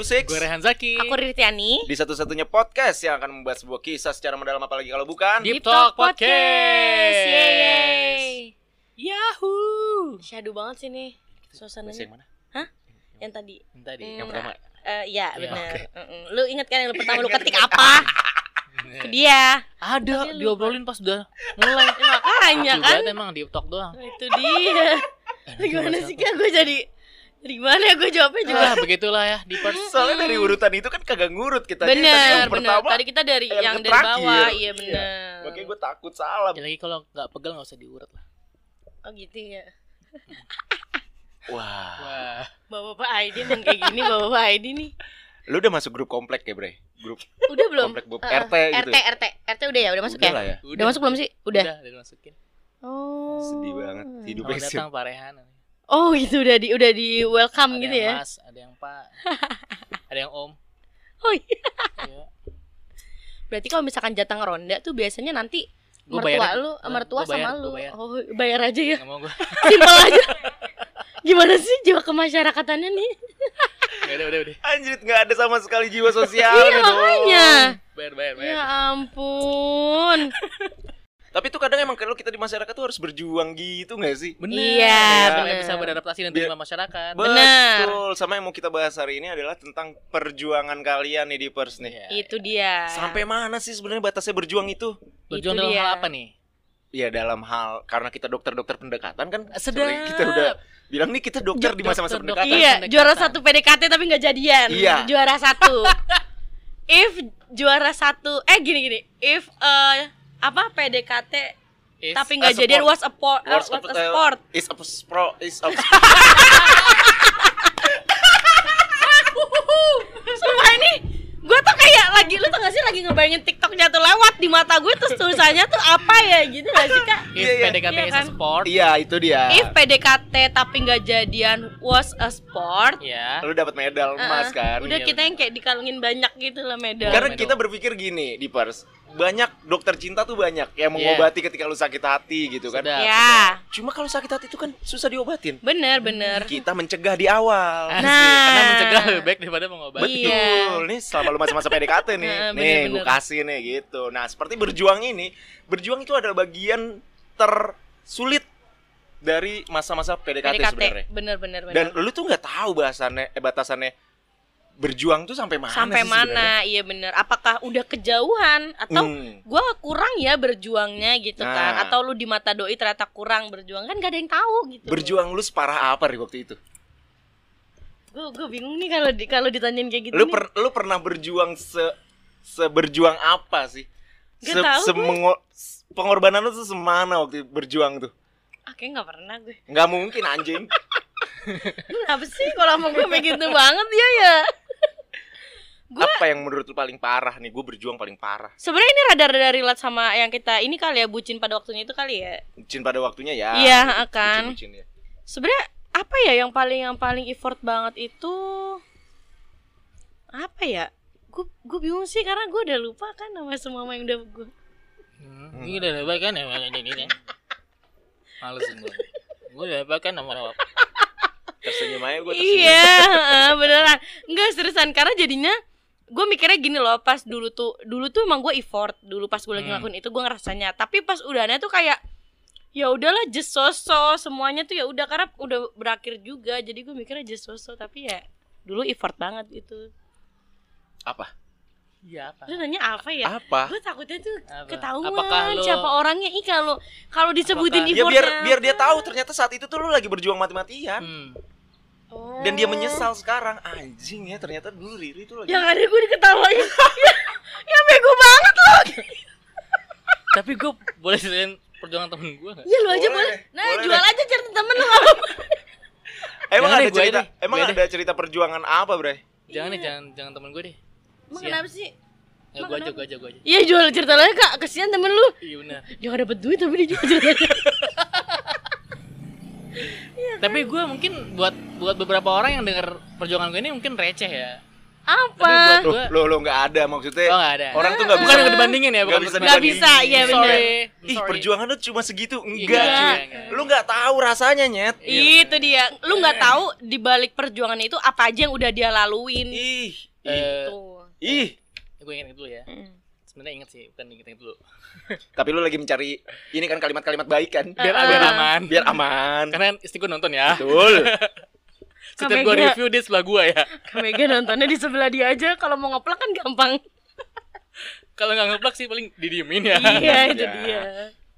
Usix. Gue Rehan Zaki. Aku Riri Tiani. Di satu-satunya podcast yang akan membahas sebuah kisah secara mendalam apalagi kalau bukan. Deep Talk Podcast. Yeay. Yahoo. Syahdu banget sih nih suasananya. yang mana? Yang tadi. Yang tadi. Hmm, Yang pertama. Eh, iya, Iya, benar. oke. Mm-mm. Lu inget kan yang lu pertama lu ketik apa? Ke dia. Ada diobrolin pas udah mulai. Ya, makanya kan. banget emang Deep Talk doang. Itu dia. Lu gimana sih kan gue jadi dari gimana ya gue jawabnya juga. Ah, begitulah ya di. Soalnya dari urutan itu kan kagak ngurut kita. Tadi Bener, yang bener. pertama. Tadi kita dari yang yang, ke dari terakhir. bawah, iya Iya. bener. Makanya gue takut salah. Ya lagi kalau nggak pegel nggak usah diurut lah. Oh gitu ya. Wah. Wah. Bapak-bapak ID yang kayak gini, bapak-bapak ID nih. Lu udah masuk grup komplek ya, Bre? Grup Udah belum? komplek bu- Uh-uh. RT gitu. RT, RT, RT udah ya, udah masuk Udah ya? lah ya. Udah masuk belum sih? Udah. Udah, udah dimasukin. Oh. Sedih banget. Hidupnya Selamat sih. datang Pak Rehan. Oh gitu udah di udah di welcome Ada gitu yang ya. Mas, ada yang Pak, ada yang Om. Oh iya. Iya. Berarti kalau misalkan jatah ronda tuh biasanya nanti Gua mertua bayar- lu, gua- mertua bayar, sama lu. bayar. Oh, bayar aja ya. Nggak mau. Simpel aja. Gimana sih jiwa kemasyarakatannya nih? Ya udah, udah, udah. Anjir, nggak ada sama sekali jiwa sosial. Iya makanya. Bayar, bayar, bayar. Ya ampun. Tapi tuh kadang emang kalau kita di masyarakat tuh harus berjuang gitu nggak sih? Bener. Iya, bener. bisa beradaptasi dan Biar- terima masyarakat. Bener. Betul. Sama yang mau kita bahas hari ini adalah tentang perjuangan kalian nih di pers nih. Iya. Itu dia. Sampai mana sih sebenarnya batasnya berjuang itu? Berjuang Itu dalam dia. hal apa nih? Ya dalam hal karena kita dokter-dokter pendekatan kan sebenarnya kita udah bilang nih kita dokter Dok- di masa-masa dokter- pendekatan. Iya, pendekatan. juara satu PDKT tapi nggak jadian. Iya. Juara satu. If juara satu, eh gini gini. If eh apa PDKT If- tapi nggak a jadian sport. was a, por, uh, Was a- a sport. Is a pro is a Sumpah ini gue tuh kayak lagi lu tau gak sih lagi ngebayangin TikToknya tuh lewat di mata gue terus tulisannya tuh apa ya gitu gak sih kak? If Iya, iya. PDKT Iya is a kan? sport, Iya, itu dia. If PDKT tapi nggak jadian was a sport, ya. Lu dapat medal emas uh-uh, kan? udah Iya, kita yang kayak dikalungin banyak gitu lah medal. Karena medal. kita berpikir gini di pers, banyak dokter cinta tuh banyak yang Iya. mengobati ketika lu sakit hati gitu kan. Sedap. ya, Cuma kalau sakit hati itu kan susah diobatin. bener bener. Kita mencegah di awal. Nah. Karena mencegah lebih baik daripada mengobati. Iya. Betul. Nih selama lu masa-masa PDKT nih. Nah, nih, gue kasih nih gitu. Nah, seperti berjuang ini, berjuang itu adalah bagian tersulit dari masa-masa PDKT, PDKT, sebenarnya. bener bener bener. Dan lu tuh nggak tahu bahasannya eh, batasannya berjuang tuh sampai mana Sampai sih mana? Iya bener. Apakah udah kejauhan atau Hmm. gua kurang ya berjuangnya gitu kan? Nah. Atau lu di mata doi ternyata kurang berjuang kan gak ada yang tahu gitu. Berjuang lu separah apa di waktu itu? Gue gue bingung nih kalau di kalau ditanyain kayak gitu. Lu nih. per, lu pernah berjuang se seberjuang apa sih? Nggak tahu gue. semengo- pengorbanan lu tuh semana waktu berjuang tuh? Ah, kayak nggak pernah gue. Nggak mungkin anjing. Kenapa sih kalau sama gue begitu banget ya ya? Gua- Apa yang menurut lu paling parah nih? Gue berjuang paling parah. Sebenarnya ini rada-rada relate sama yang kita ini kali ya bucin pada waktunya itu kali ya. Bucin pada waktunya ya. Iya, bucin- kan. bucin ya. Sebenarnya apa ya yang paling yang paling effort banget itu apa ya? Gue gue bingung sih karena gue udah lupa kan nama semua yang udah gue. Hmm. Ini udah lebih kan ya ini ini. Males gue. Gue udah lebih kan nomor Tersenyum aja gue tersenyum. Iya, beneran. Enggak seriusan karena jadinya gue mikirnya gini loh pas dulu tuh dulu tuh emang gue effort dulu pas gue lagi Hmm. ngelakuin itu gue ngerasanya tapi pas udahnya tuh kayak ya udahlah just so-so semuanya tuh ya udah karena udah berakhir juga jadi gue mikirnya just so-so tapi ya dulu effort banget itu Apa? Iya apa? lu nanya apa ya Apa? gue takutnya tuh Apa? ketahuan Apakah lu- siapa orangnya ih kalau kalau disebutin Apakah- Ya effortnya biar biar dia tahu ternyata saat itu tuh lu lagi berjuang mati-matian. Hmm. Oh. Dan dia menyesal sekarang. Anjing ya, ternyata dulu Riri tuh lagi yang ada gue diketawain ya, ya bego banget loh Tapi gue boleh ceritain perjuangan temen gue gak? Ya lu aja Boleh, boleh. Nah, boleh jual deh. aja cerita temen lu. Emang Jangan ada deh, cerita, deh, emang ada cerita perjuangan apa, Bre? Jangan nih, Iya. jangan jangan temen gue deh. Emang kenapa sih? Ya gue aja, gue aja, gue aja. Iya jual cerita lagi kak, kesian temen lu Iya benar. Dia gak dapet duit tapi dia jual ceritanya Tapi gue mungkin buat buat beberapa orang yang denger perjuangan gue ini mungkin receh ya. Apa? Tapi buat Loh, gua lo lo nggak ada maksudnya. Oh nggak ada. Orang tuh nggak bukan bisa yang dibandingin ya, nggak bukan bisa bukan Nggak bisa, iya benar. Ih, perjuangan lu cuma segitu. Iya, Enggak. enggak. cuy. Lu nggak tahu rasanya, Nyet. Iya, itu dia. Lu nggak tahu di balik perjuangan itu apa aja yang udah dia laluin. Ih. Ih. Eh, Tuh. Ih. gue ingat dulu ya. Mm. Sebenarnya inget sih, bukan inget dulu. Tapi lu lagi mencari ini kan kalimat-kalimat baik kan? Biar Ah. biar aman. Biar aman. Karena istri gue nonton ya. Betul. Setiap gue review dia sebelah gue ya. Kak Mega nontonnya di sebelah dia aja. Kalau mau ngeplak kan gampang. Kalau nggak ngeplak sih paling didiemin ya. iya, itu Ya. dia.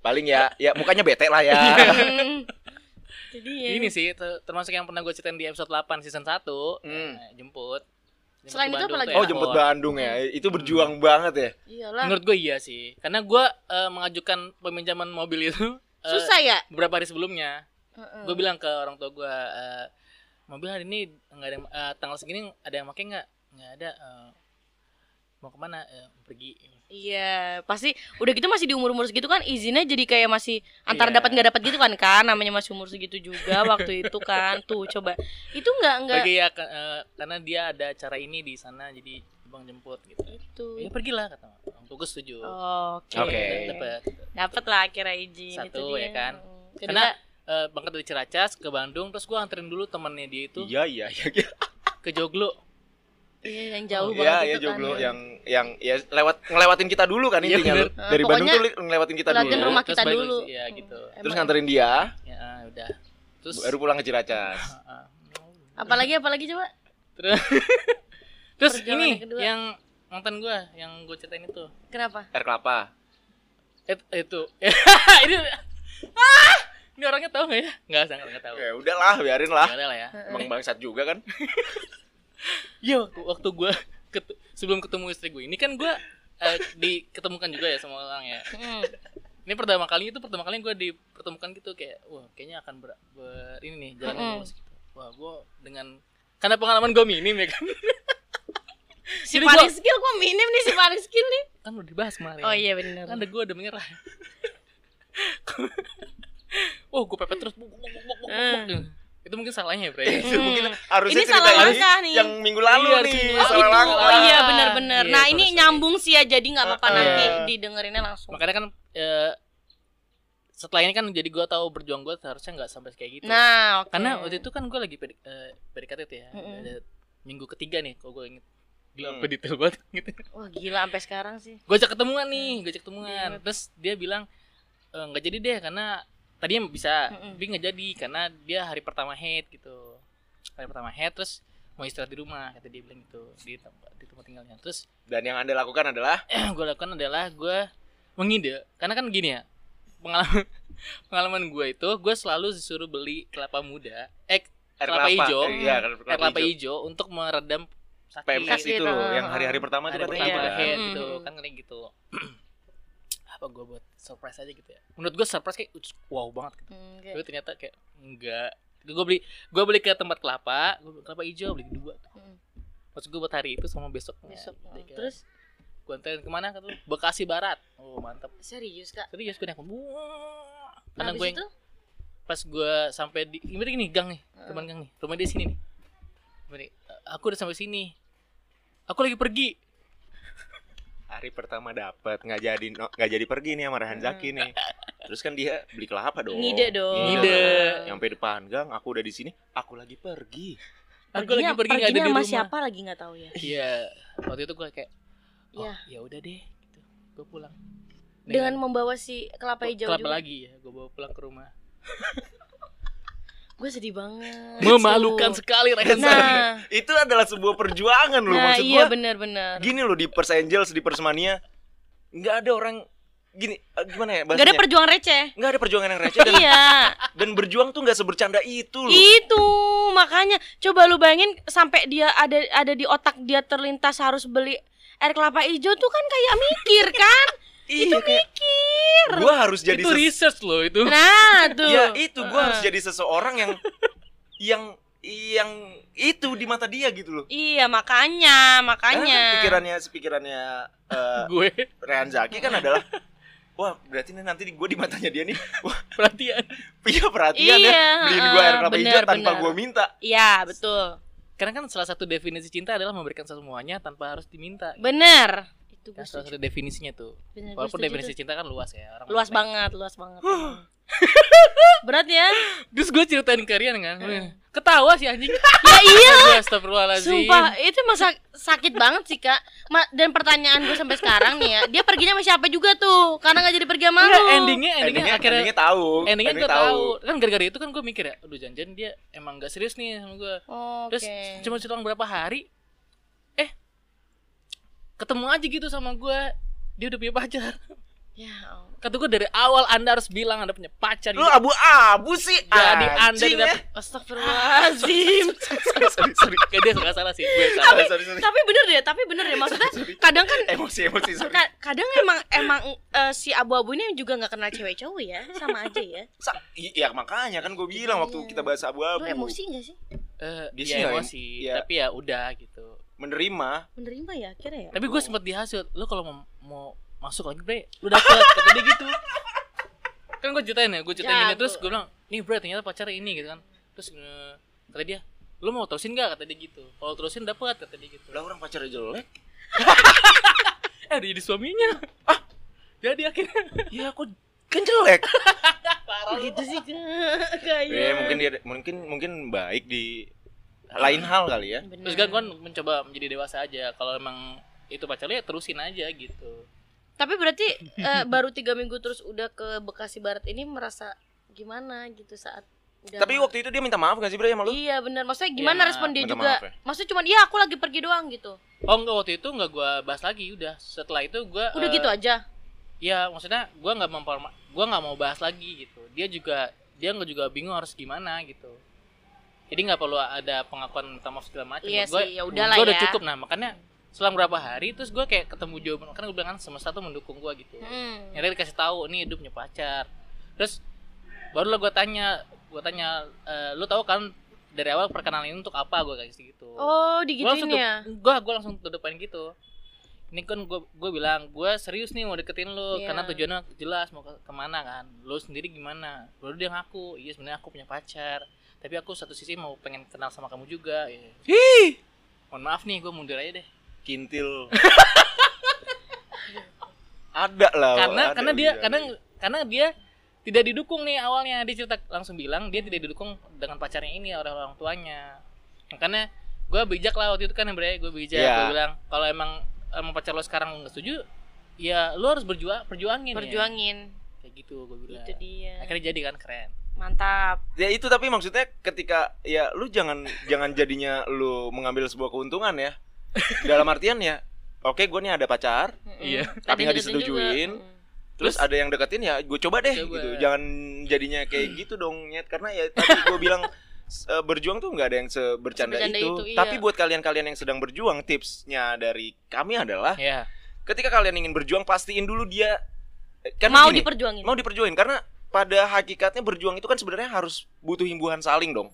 Paling ya, ya mukanya bete lah ya. Hmm. Jadi ya. Ini sih ter- termasuk yang pernah gue ceritain di episode 8 season 1 Hmm. Nah, jemput. Jemput Selain itu apa Bandung lagi? tuh Oh, jemput Bandung ya. Itu berjuang banget ya. Iyalah. Menurut gue iya sih. Karena gue eh, mengajukan peminjaman mobil itu eh, Susah ya? beberapa hari sebelumnya. Heeh. Gue bilang ke orang tua gue eh, mobil hari ini nggak ada yang, eh, tanggal segini ada yang pakai nggak? Nggak ada. eh, mau ke mana? Eh, pergi. Iya, pasti udah gitu masih di umur-umur segitu kan izinnya jadi kayak masih antara Iya. dapat nggak dapat gitu kan kan namanya masih umur segitu juga waktu itu kan tuh coba itu nggak nggak Pergi ya ke- eh, karena dia ada acara ini di sana jadi bang jemput gitu. itu Ya pergilah kata orang tua gue setuju. oke Oke. Dapat. dapat lah akhirnya izin itu Satu, dia. ya kan? Hmm. Karena Kedua, eh, berangkat dari Ciracas ke Bandung terus gue anterin dulu temannya dia itu Iya, iya, iya. ke Joglo. Iya yang jauh Iya, banget iya itu joglo kan, yang yang ya lewat ngelewatin kita dulu kan Iya, intinya lu. Nah, Dari Bandung pokoknya tuh ngelewatin kita dulu. rumah Terus kita dulu. Iya gitu. Terus Emang. nganterin dia, Ya ah, udah. Terus baru pulang ke Ciracas. Ah, ah. apalagi apalagi coba Terus Terus ini yang kedua. yang mantan gua yang gue ceritain itu. kenapa Air kelapa. Et, itu. ini ah! Ini orangnya tahu nggak ya? Nggak, sangat nggak tahu. Ya udahlah, biarin lah. Nggak ada lah ya. Emang bangsat juga kan. Iya, waktu, waktu gue sebelum ketemu istri gue ini kan gue eh, diketemukan juga ya sama orang ya. Hmm. Ini pertama kali itu pertama kali gue dipertemukan gitu kayak wah kayaknya akan ber, ber- ini nih jalan Mm-mm. mulus gitu. Wah gue dengan karena pengalaman gue minim ya kan. si Jadi paling gua- skill kok minim nih si paling skill nih kan udah dibahas kemarin. oh iya benar Kan ada gue udah menyerah. oh gue pepet terus. buk, buk, buk, buk, buk, buk. Hmm. Itu mungkin salahnya bro. Itu mungkin harusnya Ini cerita salah ini langkah nih. yang minggu lalu Iya, nih. Oh salah itu, langkah. oh iya benar-benar. Iya, Nah sorry, ini sorry. nyambung sih ya, jadi nggak apa-apa Uh-uh. nanti Iya. didengerinnya langsung. Makanya kan eh, setelah ini kan jadi gue tahu berjuang gue seharusnya nggak sampai kayak gitu. Nah, oke. Karena waktu itu kan gue lagi PD, eh, PDKT tuh ya. Mm-mm. Ada minggu ketiga nih kalau gue inget. Gila, Hmm. apa detail banget gitu. wah gila sampai sekarang sih. Gue ajak ketemuan nih, gue ajak ketemuan. Iya. Terus dia bilang "Eh, nggak jadi deh karena tadinya bisa, Mm-mm. tapi nggak jadi karena dia hari pertama head gitu. Hari pertama head terus mau istirahat di rumah kata dia bilang gitu di tempat di tempat tinggalnya. Terus Dan yang Anda lakukan adalah gue lakukan adalah gue mengide karena kan gini ya pengalaman pengalaman gue itu gue selalu disuruh beli kelapa muda eh air kelapa hijau Eh, Iya, air kelapa kelapa hijau. hijau untuk meredam sakit PMS itu yang hari-hari pertama hari itu pertama Iya. head Hmm. gitu kan kayak gitu apa gue buat surprise aja gitu ya? Menurut gue surprise kayak "Uts, wow banget gitu. Hmm, tapi kayak- ternyata kayak enggak. Gue beli gue beli ke tempat kelapa gue beli kelapa hijau beli dua Hmm. maksud gue buat hari itu sama besok. Besok. Hmm, kayak, Terus? gue anterin ke mana lu? Bekasi Barat. Oh mantap serius kak. serius gue naik karena gue pas gue sampai di ini gini gang nih teman gang nih. Rumah dia sini nih. Aku udah sampai sini. Aku lagi pergi Hari pertama dapat nggak jadi nggak jadi pergi nih sama Rehan Zaki nih. Terus kan dia beli kelapa dong. Ngide dong. Ngide. Nyampe depan gang, aku udah di sini, aku lagi pergi. aku lagi pergi nggak ada di sama rumah siapa lagi nggak tahu ya. iya waktu itu gue kayak oh Iya. ya udah deh gitu gue pulang Dengan membawa si kelapa hijau kelapa juga. lagi ya gue bawa pulang ke rumah Gue sedih banget. memalukan Su. sekali Reza Nah, Itu adalah sebuah perjuangan loh nah maksud iya gua. benar-benar. Gini loh di Pers Angels di Persmania nggak ada orang gini eh, gimana ya Gak ada perjuangan receh. Nggak ada perjuangan yang receh dan, iya. dan berjuang tuh nggak sebercanda itu loh. Itu makanya coba lu bayangin sampai dia ada ada di otak dia terlintas harus beli air kelapa hijau tuh kan kayak mikir kan? itu Iya, kayak mikir. gua harus jadi itu research loh itu Nah, tuh. ya itu gua Heeh. harus jadi seseorang yang yang yang itu di mata dia gitu loh. Iya, makanya, Karena makanya. kan pikirannya sepikirannya eh, gue Rehan Zaki kan adalah wah berarti nih nanti gue di matanya dia nih wah perhatian iya perhatian ya Iya, beliin gue air kelapa hijau tanpa bener. gue minta Iya, betul. karena kan salah satu definisi cinta adalah memberikan semuanya tanpa harus diminta Bener. Itu gue Kan salah satu definisinya tuh Bener, walaupun definisi tuh. cinta kan luas ya orang Luas banget, luas banget. Berat ya? terus gue ceritain ke Rian kan ketawa sih anjing Ya iya. Astagfirullahaladzim Sumpah, itu masa sakit banget sih kak. Ma dan pertanyaan gue sampai sekarang nih ya, dia perginya sama siapa juga tuh? Karena nggak jadi pergi sama Enggak, lu. endingnya, endingnya, endingnya, akhirnya endingnya tahu endingnya Ending gue tahu kan gara-gara itu kan gue mikir ya aduh janjian dia emang gak serius nih sama gue Oke. terus cuma selang berapa hari eh ketemu aja gitu sama gue dia udah punya pacar Ya. Allah. kata gue dari awal anda harus bilang anda punya pacar lu gitu. abu-abu sih jadi anda anjing tidak ya. Astagfirullahaladzim. sorry sorry sorry Kayak dia nggak salah sih gue salah sorry sorry, sorry. tapi bener deh, tapi bener deh. Maksudnya kadang kan emosi emosi sorry ka- kadang emang emang eh, si abu-abu ini juga nggak kenal cewek cowok ya, sama aja ya. Sa- i- ya makanya kan gue bilang waktu kita bahas Lu abu-abu emosi gak sih? Eh, Dia ya emosi ya. tapi ya udah gitu menerima. Menerima ya akhirnya ya. tapi gue sempet dihasut lu kalau mau, mau masuk lagi bre lu dapet kata dia gitu. Kan gue ceritain ya gue ceritain Jago. gini terus gue bilang nih bre ternyata pacarnya ini gitu kan. Terus eh, kata dia lu mau terusin gak kata dia gitu. Kalau terusin dapet kata dia gitu. Lah orang pacarnya jelek. Eh udah jadi suaminya. Ah. Jadi akhirnya. Ya aku kan jelek? Gitu sih. Kayaknya. ya mungkin dia mungkin mungkin baik di lain hal kali ya Bener. terus kan gue mencoba menjadi dewasa aja kalau emang itu pacarnya ya terusin aja gitu Tapi berarti eh, baru tiga minggu terus udah ke Bekasi Barat ini merasa gimana gitu saat udah tapi waktu itu dia minta maaf gak sih bre sama lu Iya benar. Maksudnya gimana Ya, respon dia juga? maaf ya. Maksudnya cuma iya aku lagi pergi doang gitu. oh enggak waktu itu enggak gue bahas lagi udah setelah itu gue Udah gitu aja. ya maksudnya gue nggak mau gue nggak mau bahas lagi gitu dia juga dia nggak juga bingung harus gimana gitu jadi nggak perlu ada pengakuan minta maaf segala macam. Iya sih, ya udahlah gua udah ya. cukup. Nah makanya selang berapa hari terus gue kayak ketemu jawaban kan gue bilang kan semesta tuh mendukung gue gitu. Hmm. nyari dikasih tahu nih hidup punya pacar. Terus barulah gue tanya gue tanya "Eh, lu tahu kan dari awal perkenalan ini untuk apa? Gue kayak gitu. Oh, gue digituin ya. gue gue langsung the point gitu. Ini kan gue gue bilang gue serius nih mau deketin lu Iya. karena tujuannya jelas mau ke ke mana kan? Lu sendiri gimana? Baru dia ngaku iya sebenarnya aku punya pacar tapi aku satu sisi mau pengen kenal sama kamu juga ya. Hi, mohon maaf nih gue mundur aja deh kintil. ada lah. karena ada, karena dia karena karena dia tidak didukung nih awalnya dia cerita langsung bilang dia tidak didukung dengan pacarnya ini oleh orang tuanya makanya gue bijak lah waktu itu kan bre gue bijak Iya. gue bilang kalau emang emang pacar lo sekarang nggak setuju ya lo harus berjuang perjuangin ya. Perjuangin. kayak gitu gue bilang Itu dia. akhirnya jadi kan keren Mantap. ya itu tapi maksudnya ketika ya lu jangan jangan jadinya lu mengambil sebuah keuntungan ya dalam artian ya oke gue nih ada pacar. Iya. Tapi nggak deketin juga. disetujuin. Mm. terus ada yang deketin ya gue coba deh Coba. gitu jangan jadinya kayak gitu dong nyet karena ya tadi gue bilang eh, berjuang tuh nggak ada yang sebercanda Sebercanda itu, itu, iya. tapi buat kalian-kalian yang sedang berjuang tipsnya dari kami adalah ya ketika kalian ingin berjuang pastiin dulu dia eh, kan Mau gini, diperjuangin. mau diperjuangin karena pada hakikatnya berjuang itu kan sebenarnya harus butuh himbuhan saling dong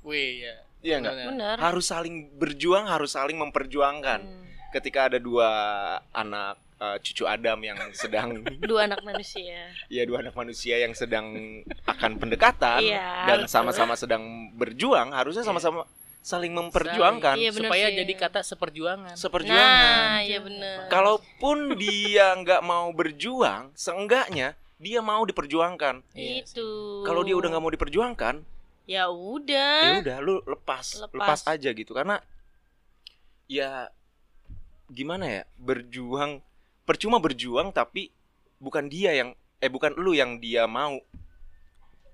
wih ya iya nggak Benar. Bener. harus saling berjuang harus saling memperjuangkan Hmm. ketika ada dua anak eh, cucu Adam yang sedang Dua anak manusia. ya dua anak manusia yang sedang akan pendekatan Iya, dan sama-sama sedang berjuang harusnya sama-sama saling memperjuangkan Iya, bener supaya sih. jadi kata seperjuangan seperjuangan Nah, iya bener. kalaupun dia nggak mau berjuang seenggaknya dia mau diperjuangkan Iya sih. itu. kalau dia udah nggak mau diperjuangkan Ya ya udah. udah lu lepas Lepas. lepas aja gitu karena ya gimana ya berjuang percuma berjuang tapi bukan dia yang eh bukan lu yang dia mau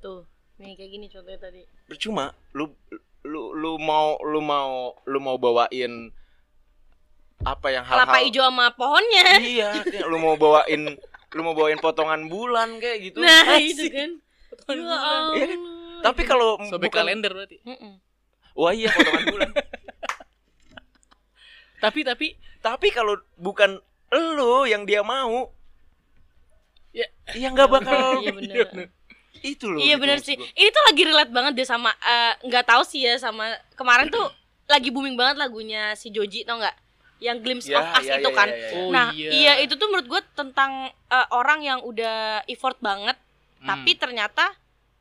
Tuh. Nih kayak gini contohnya tadi. percuma lu lu lu mau lu mau lu mau bawain apa yang hal-hal Kelapa hijau sama pohonnya. iya lu mau bawain lu mau bawain potongan bulan kayak gitu Nah, Asik. itu kan. Ya Iya kan? Allah. tapi kalau sobek bukan kalender berarti wah iya potongan bulan tapi tapi tapi kalau bukan lu yang dia mau Ya. ya nggak bakal Iya bener. itu loh Iya bener maksud sih. Ini tuh lagi relate banget deh sama eh, nggak tahu sih ya sama kemarin tuh lagi booming banget lagunya si Joji tau nggak? Yang Glimpse Ya, of Us ya, itu ya, kan. ya, ya, ya. Oh, nah, iya. iya. itu tuh menurut gue tentang eh, orang yang udah effort banget Hmm. tapi ternyata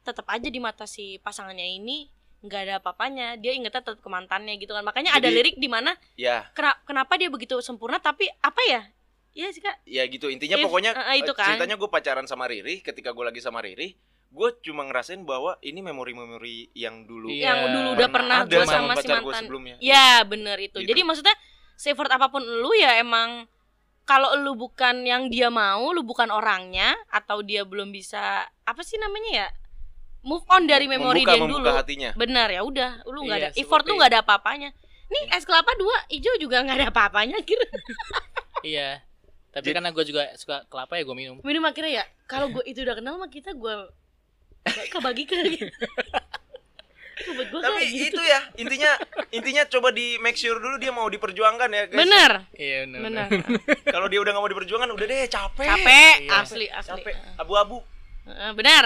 tetap aja di mata si pasangannya ini nggak ada apa-apanya dia ingetnya tetap ke mantannya gitu kan makanya ada Jadi- lirik di mana Ya, kena- kenapa dia begitu sempurna tapi apa ya Iya sih kak ya gitu intinya Iya, pokoknya eh, itu eh, kan. ceritanya gue pacaran sama Riri ketika gue lagi sama Riri gue cuma ngerasain bahwa ini memori-memori yang dulu Iya. yang dulu udah pernah ada gue sama, sama si mantan sebelumnya ya bener itu Gitu. jadi maksudnya sefort apa pun lu ya emang kalau lu bukan yang dia mau lu bukan orangnya atau dia belum bisa apa sih namanya ya move on dari memori membuka, dia membuka dulu. hatinya. Benar ya udah lu nggak Iya, ada effort lu nggak ada apa-apanya. Nih es kelapa dua hijau juga nggak ada apa-apanya kira. Iya tapi Jadi- karena gue juga suka kelapa ya gue minum. Minum akhirnya ya kalau gue itu udah kenal mah kita gue kebagi ke gitu tapi gitu. itu ya intinya intinya coba di make sure dulu dia mau diperjuangkan ya guys. Bener. Iya benar bener. Kalau dia udah nggak mau diperjuangkan udah deh capek. Capek Iya. asli asli. Capek abu-abu. Heeh, benar